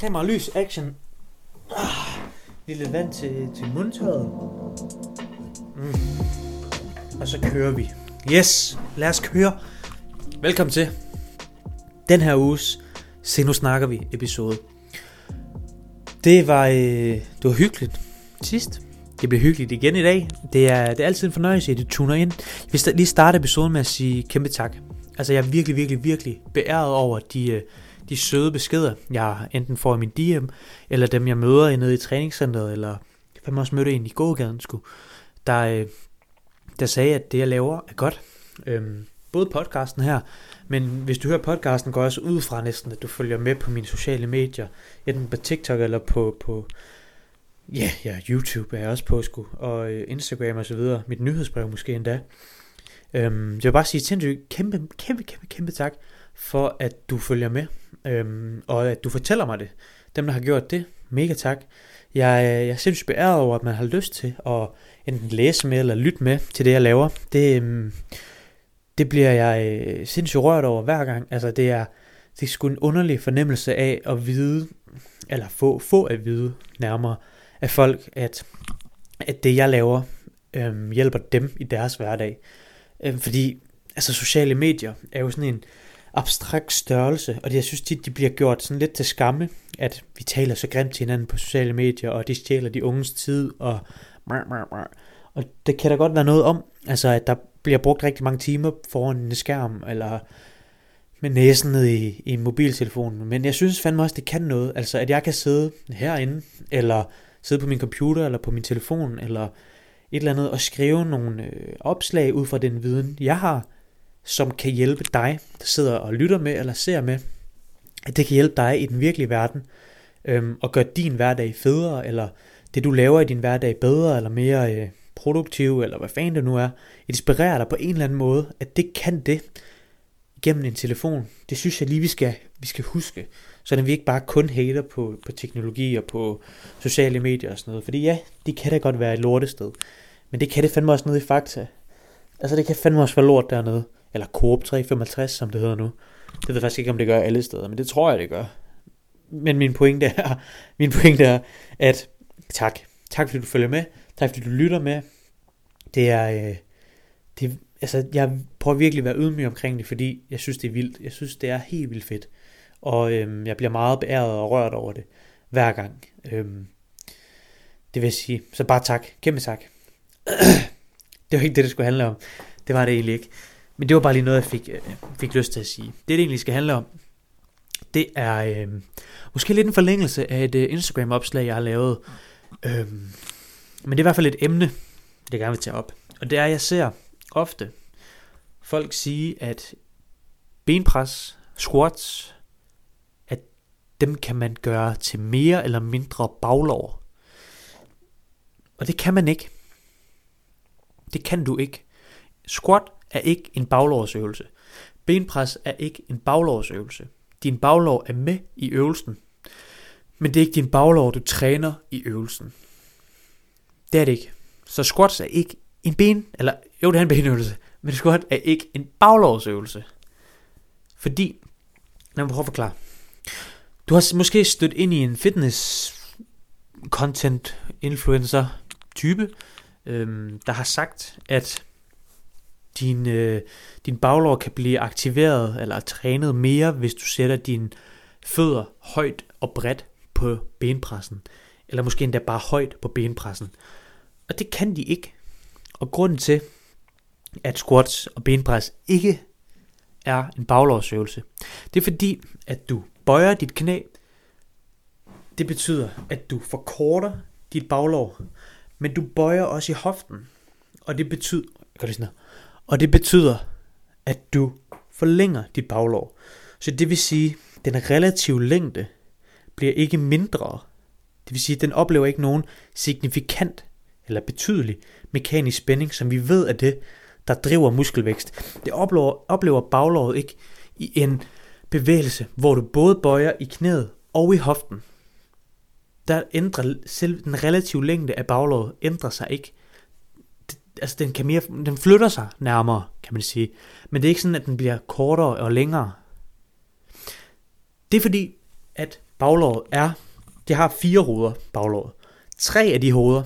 Kamera, lys, action. Ah, lidt vand til, til mundtøjet. Mm. Og så kører vi. Yes, lad os køre. Velkommen til den her uges Se nu snakker vi episode. Det var, øh, det var hyggeligt sidst. Det bliver hyggeligt igen i dag. Det er, det er altid en fornøjelse, at du tuner ind. Vi vil lige starte episoden med at sige kæmpe tak. Altså jeg er virkelig, virkelig, virkelig beæret over de, øh, de søde beskeder, jeg enten får i min DM, eller dem jeg møder nede i træningscenteret, eller jeg også mødte en i gågaden, sku, der, øh, der sagde, at det jeg laver er godt. Øhm, både podcasten her, men hvis du hører podcasten, går jeg også ud fra næsten, at du følger med på mine sociale medier, enten på TikTok eller på, på ja, ja, YouTube er jeg også på, sku, og øh, Instagram og så videre, mit nyhedsbrev måske endda. Øhm, jeg vil bare sige sindssygt kæmpe, kæmpe, kæmpe, kæmpe tak for, at du følger med, øhm, og at du fortæller mig det. Dem, der har gjort det, mega tak. Jeg, øh, jeg er sindssygt beæret over, at man har lyst til at enten læse med eller lytte med til det, jeg laver. Det, øhm, det bliver jeg øh, sindssygt rørt over hver gang. Altså, det er, det er sgu en underlig fornemmelse af at vide, eller få, få at vide nærmere af folk, at, at det, jeg laver, øhm, hjælper dem i deres hverdag. Øhm, fordi altså, sociale medier er jo sådan en abstrakt størrelse, og det, jeg synes tit, de bliver gjort sådan lidt til skamme, at vi taler så grimt til hinanden på sociale medier, og de stjæler de unges tid, og og det kan der godt være noget om, altså at der bliver brugt rigtig mange timer foran en skærm, eller med næsen ned i, i mobiltelefonen. Men jeg synes fandme også, det kan noget. Altså at jeg kan sidde herinde, eller sidde på min computer, eller på min telefon, eller et eller andet, og skrive nogle øh, opslag ud fra den viden, jeg har, som kan hjælpe dig, der sidder og lytter med, eller ser med, at det kan hjælpe dig i den virkelige verden, øhm, og gøre din hverdag federe, eller det du laver i din hverdag bedre, eller mere øh, produktiv, eller hvad fanden det nu er, inspirerer dig på en eller anden måde, at det kan det gennem en telefon. Det synes jeg lige, vi skal, vi skal huske, så vi ikke bare kun hater på, på teknologi og på sociale medier og sådan noget. Fordi ja, det kan da godt være et lortested, men det kan det fandme også nede i Fakta. Altså det kan fandme også være lort dernede. Eller Coop 355, som det hedder nu. Det ved jeg faktisk ikke, om det gør alle steder, men det tror jeg, det gør. Men min pointe er, min pointe er at tak. Tak fordi du følger med. Tak fordi du lytter med. Det er, øh, det, altså, jeg prøver virkelig at være ydmyg omkring det, fordi jeg synes, det er vildt. Jeg synes, det er helt vildt fedt. Og øhm, jeg bliver meget beæret og rørt over det hver gang. Øhm, det vil jeg sige. Så bare tak. Kæmpe tak. det var ikke det, det skulle handle om. Det var det egentlig ikke. Men det var bare lige noget, jeg fik, øh, fik lyst til at sige. Det, det egentlig skal handle om, det er øh, måske lidt en forlængelse af et øh, Instagram-opslag, jeg har lavet. Øh, men det er i hvert fald et emne, det gerne vil tage op. Og det er, at jeg ser ofte folk sige, at benpres, squats, at dem kan man gøre til mere eller mindre baglov. Og det kan man ikke. Det kan du ikke. Squat er ikke en baglårsøvelse. Benpres er ikke en baglårsøvelse. Din baglår er med i øvelsen, men det er ikke din baglår, du træner i øvelsen. Det er det ikke. Så squats er ikke en ben, eller jo, det er en benøvelse, men squat er ikke en baglårsøvelse. Fordi, lad mig prøve at forklare. Du har måske stødt ind i en fitness content influencer type, øhm, der har sagt, at din, øh, din baglår kan blive aktiveret eller trænet mere, hvis du sætter dine fødder højt og bredt på benpressen. Eller måske endda bare højt på benpressen. Og det kan de ikke. Og grunden til, at squats og benpres ikke er en baglårsøvelse, det er fordi, at du bøjer dit knæ. Det betyder, at du forkorter dit baglår, men du bøjer også i hoften. Og det betyder, gør det sådan her, og det betyder, at du forlænger dit baglår. Så det vil sige, at den relative længde bliver ikke mindre. Det vil sige, at den oplever ikke nogen signifikant eller betydelig mekanisk spænding, som vi ved er det, der driver muskelvækst. Det oplever, oplever baglåret ikke i en bevægelse, hvor du både bøjer i knæet og i hoften. Der ændrer selv den relative længde af baglåret ændrer sig ikke altså den, kan mere, den flytter sig nærmere, kan man sige. Men det er ikke sådan, at den bliver kortere og længere. Det er fordi, at baglåret er, det har fire hoveder, baglåret. Tre af de hoveder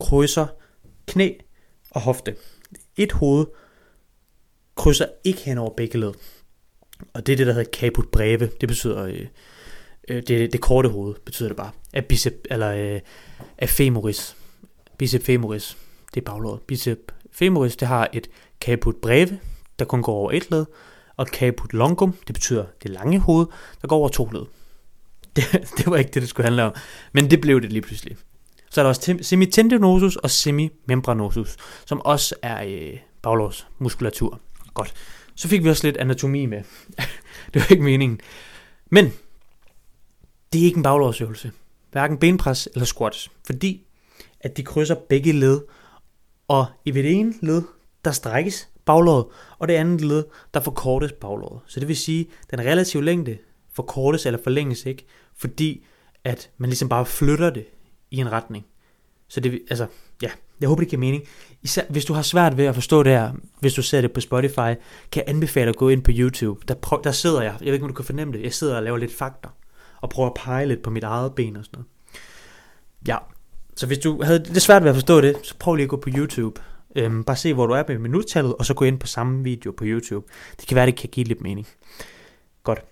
krydser knæ og hofte. Et hoved krydser ikke hen over begge led. Og det er det, der hedder caput breve. Det betyder, øh, øh det, det korte hoved, betyder det bare. Af bicep, eller øh, af femoris. Bicep femoris, det er baglåret. Bicep femoris, det har et caput breve, der kun går over et led, og caput longum, det betyder det lange hoved, der går over to led. Det, det var ikke det, det skulle handle om, men det blev det lige pludselig. Så er der også semitendinosus og semimembranosus, som også er øh, baglårsmuskulatur. Godt. Så fik vi også lidt anatomi med. det var ikke meningen. Men det er ikke en baglårsøvelse. Hverken benpres eller squats. Fordi at de krydser begge led. Og i det ene led, der strækkes baglåret, og det andet led, der forkortes baglåret. Så det vil sige, at den relative længde forkortes eller forlænges ikke, fordi at man ligesom bare flytter det i en retning. Så det, altså, ja, jeg håber, det giver mening. Især, hvis du har svært ved at forstå det her, hvis du ser det på Spotify, kan jeg anbefale at gå ind på YouTube. Der, prøv, der sidder jeg, jeg ved ikke, om du kan fornemme det, jeg sidder og laver lidt fakter, og prøver at pege lidt på mit eget ben og sådan noget. Ja, så hvis du havde det svært ved at forstå det, så prøv lige at gå på YouTube. Øhm, bare se, hvor du er med minuttallet, og så gå ind på samme video på YouTube. Det kan være, det kan give lidt mening. Godt.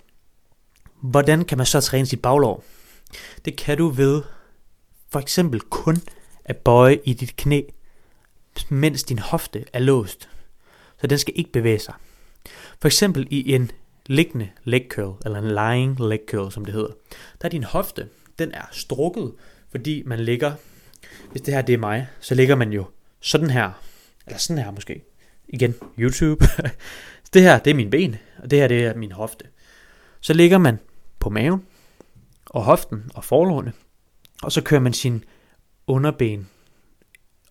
Hvordan kan man så træne sit baglov? Det kan du ved for eksempel kun at bøje i dit knæ, mens din hofte er låst. Så den skal ikke bevæge sig. For eksempel i en liggende leg curl, eller en lying leg curl, som det hedder. Der er din hofte, den er strukket, fordi man ligger, hvis det her det er mig, så ligger man jo sådan her, eller sådan her måske. Igen, YouTube. det her, det er min ben, og det her, det er min hofte. Så ligger man på maven, og hoften og forlårene, og så kører man sin underben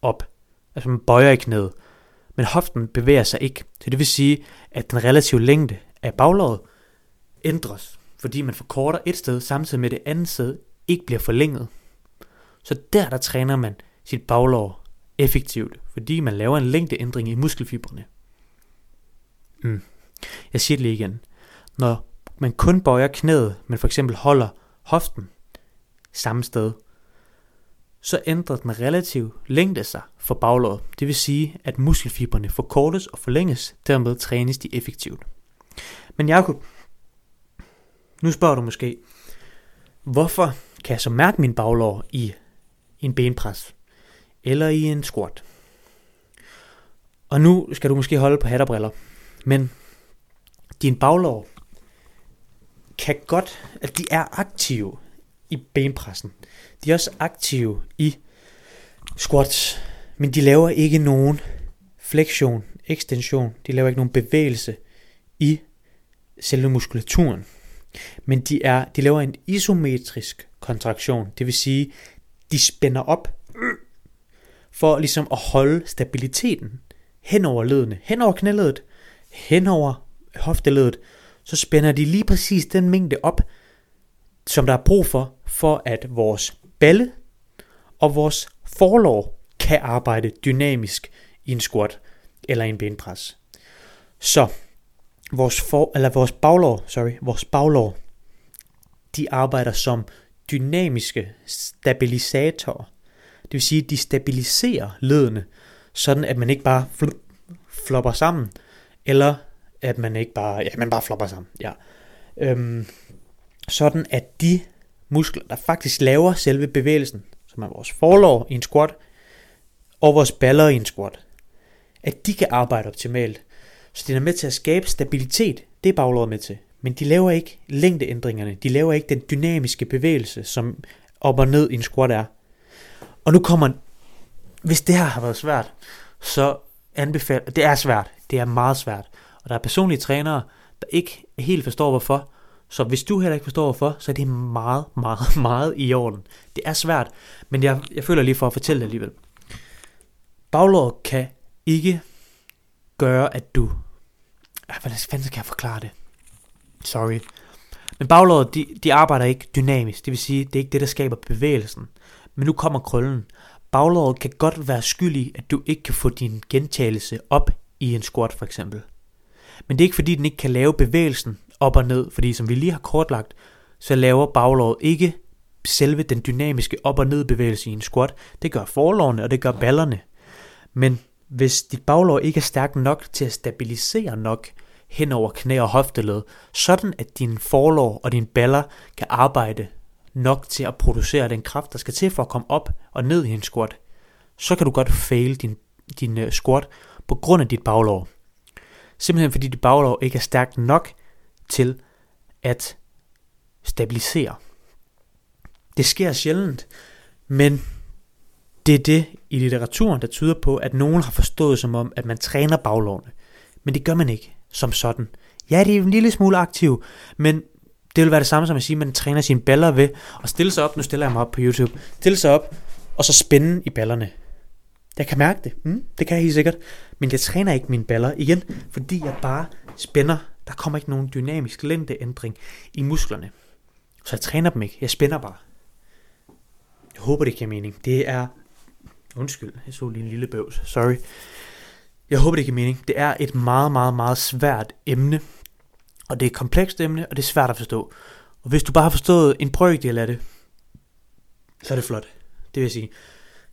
op. Altså man bøjer i knæet. Men hoften bevæger sig ikke. Så det vil sige, at den relative længde af baglåret ændres, fordi man forkorter et sted, samtidig med det andet sted ikke bliver forlænget. Så der, der træner man sit baglår effektivt, fordi man laver en længdeændring i muskelfibrene. Mm. Jeg siger det lige igen. Når man kun bøjer knæet, men for eksempel holder hoften samme sted, så ændrer den relative længde sig for baglåret. Det vil sige, at muskelfibrene forkortes og forlænges, dermed trænes de effektivt. Men Jacob, nu spørger du måske, hvorfor kan jeg så mærke min baglår i en benpres eller i en squat? Og nu skal du måske holde på hatterbriller, men din baglår kan godt, at de er aktive i benpressen. De er også aktive i squats, men de laver ikke nogen flektion, ekstension, de laver ikke nogen bevægelse i selve muskulaturen. Men de, er, de laver en isometrisk kontraktion, det vil sige, de spænder op for ligesom at holde stabiliteten hen over ledene, hen over knæledet, hen over hofteledet, så spænder de lige præcis den mængde op, som der er brug for, for at vores balle og vores forlår kan arbejde dynamisk i en squat eller en benpres. Så vores, for, eller vores baglår, sorry, vores baglår, de arbejder som dynamiske stabilisatorer. Det vil sige, at de stabiliserer ledene, sådan at man ikke bare flopper sammen, eller at man ikke bare, ja, man bare flopper sammen. Ja. Øhm, sådan at de muskler, der faktisk laver selve bevægelsen, som er vores forlov i en squat, og vores baller i en squat, at de kan arbejde optimalt. Så det er med til at skabe stabilitet, det er baglåret med til. Men de laver ikke længdeændringerne, de laver ikke den dynamiske bevægelse, som op og ned i en squat er. Og nu kommer, hvis det her har været svært, så anbefaler, det er svært, det er meget svært. Og der er personlige trænere, der ikke helt forstår hvorfor, så hvis du heller ikke forstår hvorfor, så er det meget, meget, meget i orden. Det er svært, men jeg, jeg føler lige for at fortælle det alligevel. Baglåret kan ikke gøre, at du... Ah, hvordan fanden jeg forklare det? Sorry. Men baglåret, de, de arbejder ikke dynamisk. Det vil sige, det er ikke det, der skaber bevægelsen. Men nu kommer krøllen. Baglåret kan godt være skyldig, at du ikke kan få din gentagelse op i en squat for eksempel. Men det er ikke fordi, den ikke kan lave bevægelsen op og ned, fordi som vi lige har kortlagt, så laver baglåret ikke selve den dynamiske op- og nedbevægelse i en squat. Det gør forlårene, og det gør ballerne. Men hvis dit baglår ikke er stærkt nok til at stabilisere nok hen over knæ og hofteled, sådan at din forlår og dine baller kan arbejde nok til at producere den kraft, der skal til for at komme op og ned i en squat, så kan du godt fail din, din øh, squat på grund af dit baglår. Simpelthen fordi dit baglår ikke er stærkt nok til at stabilisere. Det sker sjældent, men det er det i litteraturen, der tyder på, at nogen har forstået som om, at man træner baglårene. Men det gør man ikke som sådan. Ja, det er en lille smule aktiv, men det vil være det samme som at sige, at man træner sine baller ved at stille sig op, nu stiller jeg mig op på YouTube, stille sig op, og så spænde i ballerne. Jeg kan mærke det, mm, det kan jeg helt sikkert, men jeg træner ikke mine baller igen, fordi jeg bare spænder. Der kommer ikke nogen dynamisk længdeændring i musklerne. Så jeg træner dem ikke, jeg spænder bare. Jeg håber, det giver mening. Det er... Undskyld, jeg så lige en lille bøvs. Sorry. Jeg håber, det giver mening. Det er et meget, meget, meget svært emne. Og det er et komplekst emne, og det er svært at forstå. Og hvis du bare har forstået en brøkdel af det, så er det flot. Det vil sige.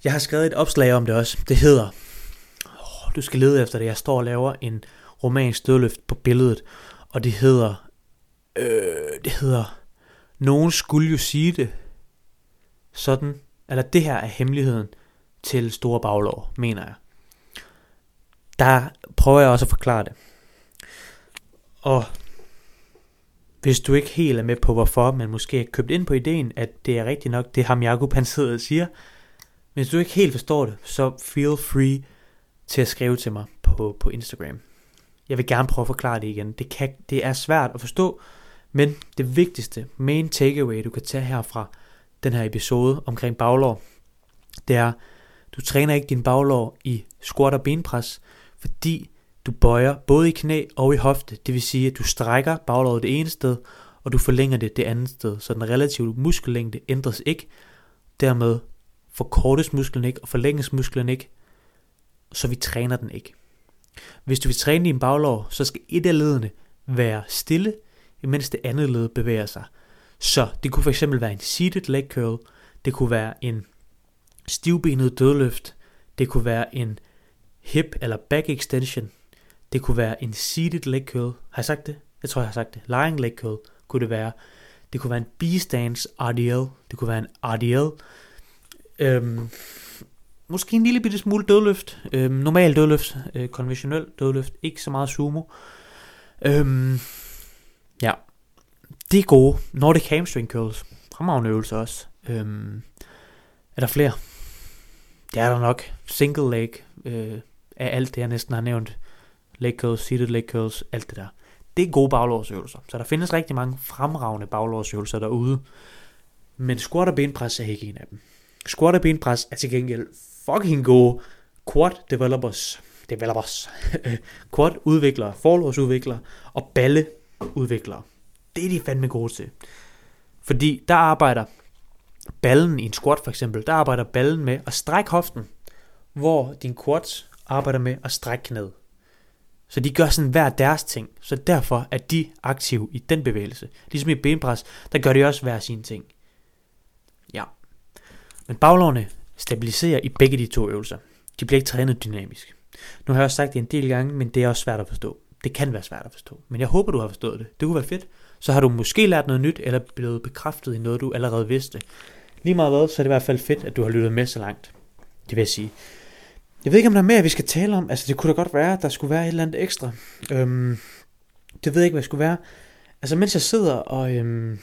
Jeg har skrevet et opslag om det også. Det hedder, oh, du skal lede efter det. Jeg står og laver en romansk dødløft på billedet. Og det hedder, øh, det hedder, nogen skulle jo sige det, sådan, eller det her er hemmeligheden til store baglår, mener jeg. Der prøver jeg også at forklare det. Og hvis du ikke helt er med på hvorfor, men måske er købt ind på ideen, at det er rigtigt nok, det ham Jakob han sidder og siger, hvis du ikke helt forstår det, så feel free til at skrive til mig på, på Instagram. Jeg vil gerne prøve at forklare det igen. Det, kan, det er svært at forstå, men det vigtigste, main takeaway, du kan tage herfra, den her episode omkring baglår, det er, du træner ikke din baglår i squat og benpres, fordi du bøjer både i knæ og i hofte. Det vil sige, at du strækker baglåret det ene sted, og du forlænger det det andet sted. Så den relative muskellængde ændres ikke. Dermed forkortes musklen ikke og forlænges musklen ikke, så vi træner den ikke. Hvis du vil træne din baglår, så skal et af ledene være stille, imens det andet led bevæger sig. Så det kunne fx være en seated leg curl, det kunne være en stivbenet dødløft, det kunne være en hip eller back extension, det kunne være en seated leg curl. Har jeg sagt det? Jeg tror, jeg har sagt det. Lying leg curl kunne det være. Det kunne være en B-stance RDL. Det kunne være en RDL. Øhm, måske en lille bitte smule dødløft. Øhm, normal dødløft. Øh, konventionel dødløft. Ikke så meget sumo. Øhm, ja, det er gode. Nordic hamstring curls. Fremragende øvelse også. Øhm, er der flere? Det er der nok. Single leg øh, af alt det, jeg næsten har nævnt. Leg curls, seated leg curls, alt det der. Det er gode baglårsøvelser. Så der findes rigtig mange fremragende baglårsøvelser derude. Men squat og benpres er ikke en af dem. Squat og benpres er til gengæld fucking gode quad developers. Developers. quad udviklere, forlårsudviklere og balle udviklere. Det er de fandme gode til. Fordi der arbejder ballen i en squat for eksempel, der arbejder ballen med at strække hoften, hvor din quads arbejder med at strække knæet. Så de gør sådan hver deres ting. Så derfor er de aktive i den bevægelse. Ligesom i benpres, der gør de også hver sin ting. Ja. Men baglårene stabiliserer i begge de to øvelser. De bliver ikke trænet dynamisk. Nu har jeg også sagt det en del gange, men det er også svært at forstå. Det kan være svært at forstå. Men jeg håber, du har forstået det. Det kunne være fedt så har du måske lært noget nyt, eller blevet bekræftet i noget, du allerede vidste. Lige meget hvad, så er det i hvert fald fedt, at du har lyttet med så langt. Det vil jeg sige. Jeg ved ikke, om der er mere, vi skal tale om. Altså, det kunne da godt være, at der skulle være et eller andet ekstra. Øhm, det ved jeg ikke, hvad det skulle være. Altså, mens jeg sidder og, øhm,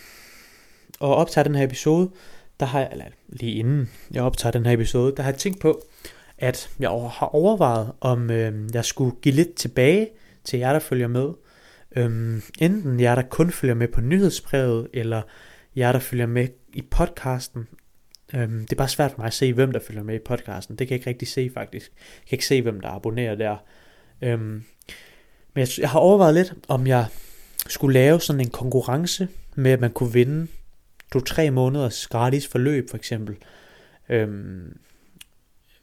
og optager den her episode, der har jeg, eller lige inden jeg optager den her episode, der har jeg tænkt på, at jeg har overvejet, om øhm, jeg skulle give lidt tilbage til jer, der følger med. Øhm, enten jer, der kun følger med på nyhedsbrevet, eller jer, der følger med i podcasten. Øhm, det er bare svært for mig at se, hvem der følger med i podcasten. Det kan jeg ikke rigtig se faktisk. Jeg kan ikke se, hvem der abonnerer der. Øhm, men jeg, jeg har overvejet lidt, om jeg skulle lave sådan en konkurrence med, at man kunne vinde to-tre måneders gratis forløb, for eksempel. Øhm,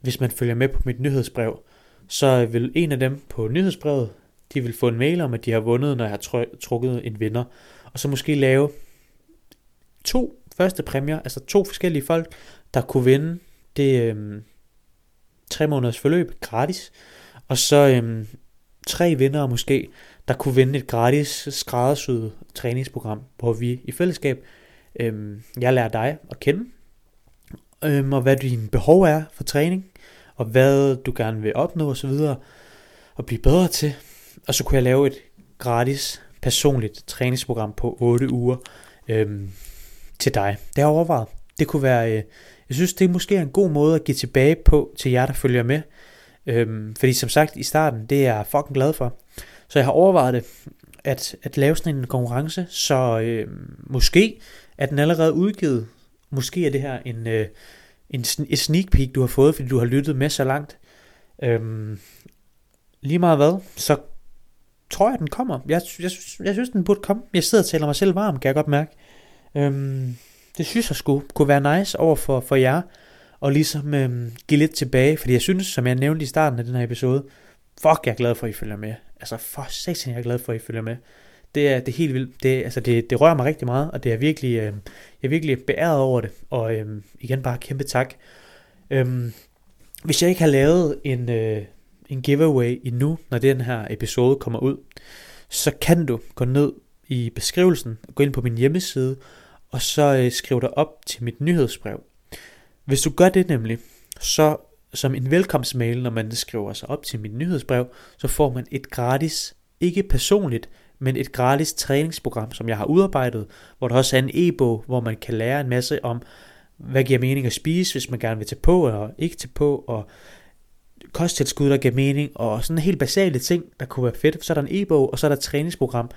hvis man følger med på mit nyhedsbrev, så vil en af dem på nyhedsbrevet de vil få en mail om, at de har vundet, når jeg har trukket en vinder. Og så måske lave to første præmier, altså to forskellige folk, der kunne vinde det øhm, tre måneders forløb gratis, og så øhm, tre vindere måske, der kunne vinde et gratis skræddersyet træningsprogram, hvor vi i fællesskab, øhm, jeg lærer dig at kende, øhm, og hvad dine behov er for træning, og hvad du gerne vil opnå osv., og blive bedre til. Og så kunne jeg lave et gratis personligt træningsprogram på 8 uger øhm, til dig. Det har jeg overvejet. Det kunne være, øh, jeg synes det er måske en god måde at give tilbage på til jer, der følger med. Øhm, fordi som sagt i starten, det er jeg fucking glad for. Så jeg har overvejet det, at, at lave sådan en konkurrence, så øh, måske er den allerede udgivet. Måske er det her en, øh, en, en sneak peek, du har fået, fordi du har lyttet med så langt. Øhm, lige meget hvad, så tror jeg, den kommer. Jeg, jeg, jeg synes, den burde komme. Jeg sidder og taler mig selv varm, kan jeg godt mærke. Øhm, det synes jeg skulle kunne være nice over for, for jer, og ligesom øhm, give lidt tilbage, fordi jeg synes, som jeg nævnte i starten af den her episode, fuck, jeg er glad for, at I følger med. Altså, for satan, jeg er glad for, at I følger med. Det er, det er helt vildt. Det, altså, det, det rører mig rigtig meget, og det er virkelig, øh, jeg er virkelig beæret over det. Og øh, igen bare kæmpe tak. Øh, hvis jeg ikke har lavet en, øh, en giveaway endnu, når den her episode kommer ud, så kan du gå ned i beskrivelsen, gå ind på min hjemmeside, og så øh, dig op til mit nyhedsbrev. Hvis du gør det nemlig, så som en velkomstmail, når man skriver sig op til mit nyhedsbrev, så får man et gratis, ikke personligt, men et gratis træningsprogram, som jeg har udarbejdet, hvor der også er en e-bog, hvor man kan lære en masse om, hvad giver mening at spise, hvis man gerne vil tage på, eller ikke tage på, og kosttilskud, der giver mening, og sådan helt basale ting, der kunne være fedt. Så er der en e-bog, og så er der et træningsprogram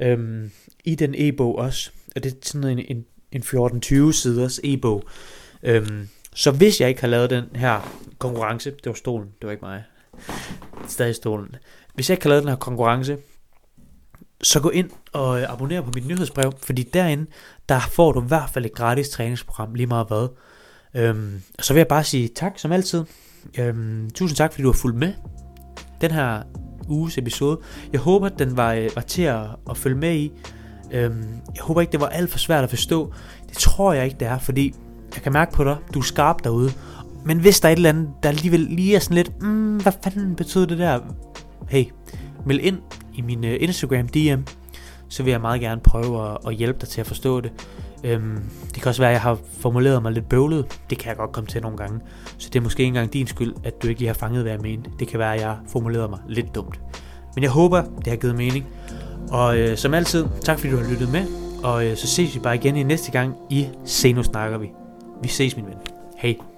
øhm, i den e-bog også. Og det er sådan en, en, en 14-20 siders e-bog. Øhm, så hvis jeg ikke har lavet den her konkurrence, det var stolen, det var ikke mig, stadig stolen. Hvis jeg ikke har lavet den her konkurrence, så gå ind og øh, abonner på mit nyhedsbrev, fordi derinde, der får du i hvert fald et gratis træningsprogram, lige meget hvad. Øhm, så vil jeg bare sige tak som altid. Øhm, tusind tak, fordi du har fulgt med den her uges episode. Jeg håber, den var, øh, var til at, at følge med i. Øhm, jeg håber ikke, det var alt for svært at forstå. Det tror jeg ikke, det er, fordi jeg kan mærke på dig, du er skarp derude. Men hvis der er et eller andet, der alligevel lige er sådan lidt, mm, hvad fanden betyder det der? Hey, meld ind i min øh, Instagram DM, så vil jeg meget gerne prøve at, at hjælpe dig til at forstå det. Øhm, det kan også være, at jeg har formuleret mig lidt bøvlet. Det kan jeg godt komme til nogle gange. Så det er måske ikke engang din skyld, at du ikke lige har fanget, hvad jeg mente. Det kan være, at jeg formulerede mig lidt dumt. Men jeg håber, det har givet mening. Og øh, som altid, tak fordi du har lyttet med. Og øh, så ses vi bare igen i næste gang i Seno Snakker Vi. Vi ses, min ven. Hej.